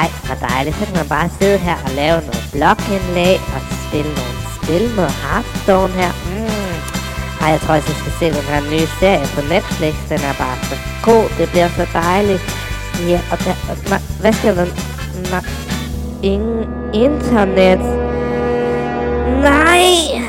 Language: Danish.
Ej, hvor dejligt. Så kan man bare sidde her og lave noget blogindlæg og spille nogle spil med Hearthstone her. Mm. Ej, jeg tror, jeg skal se den her nye serie på Netflix. Den er bare så god. Det bliver så dejligt. Ja, og der, ma, hvad skal den? Ma, ingen internet. Nej!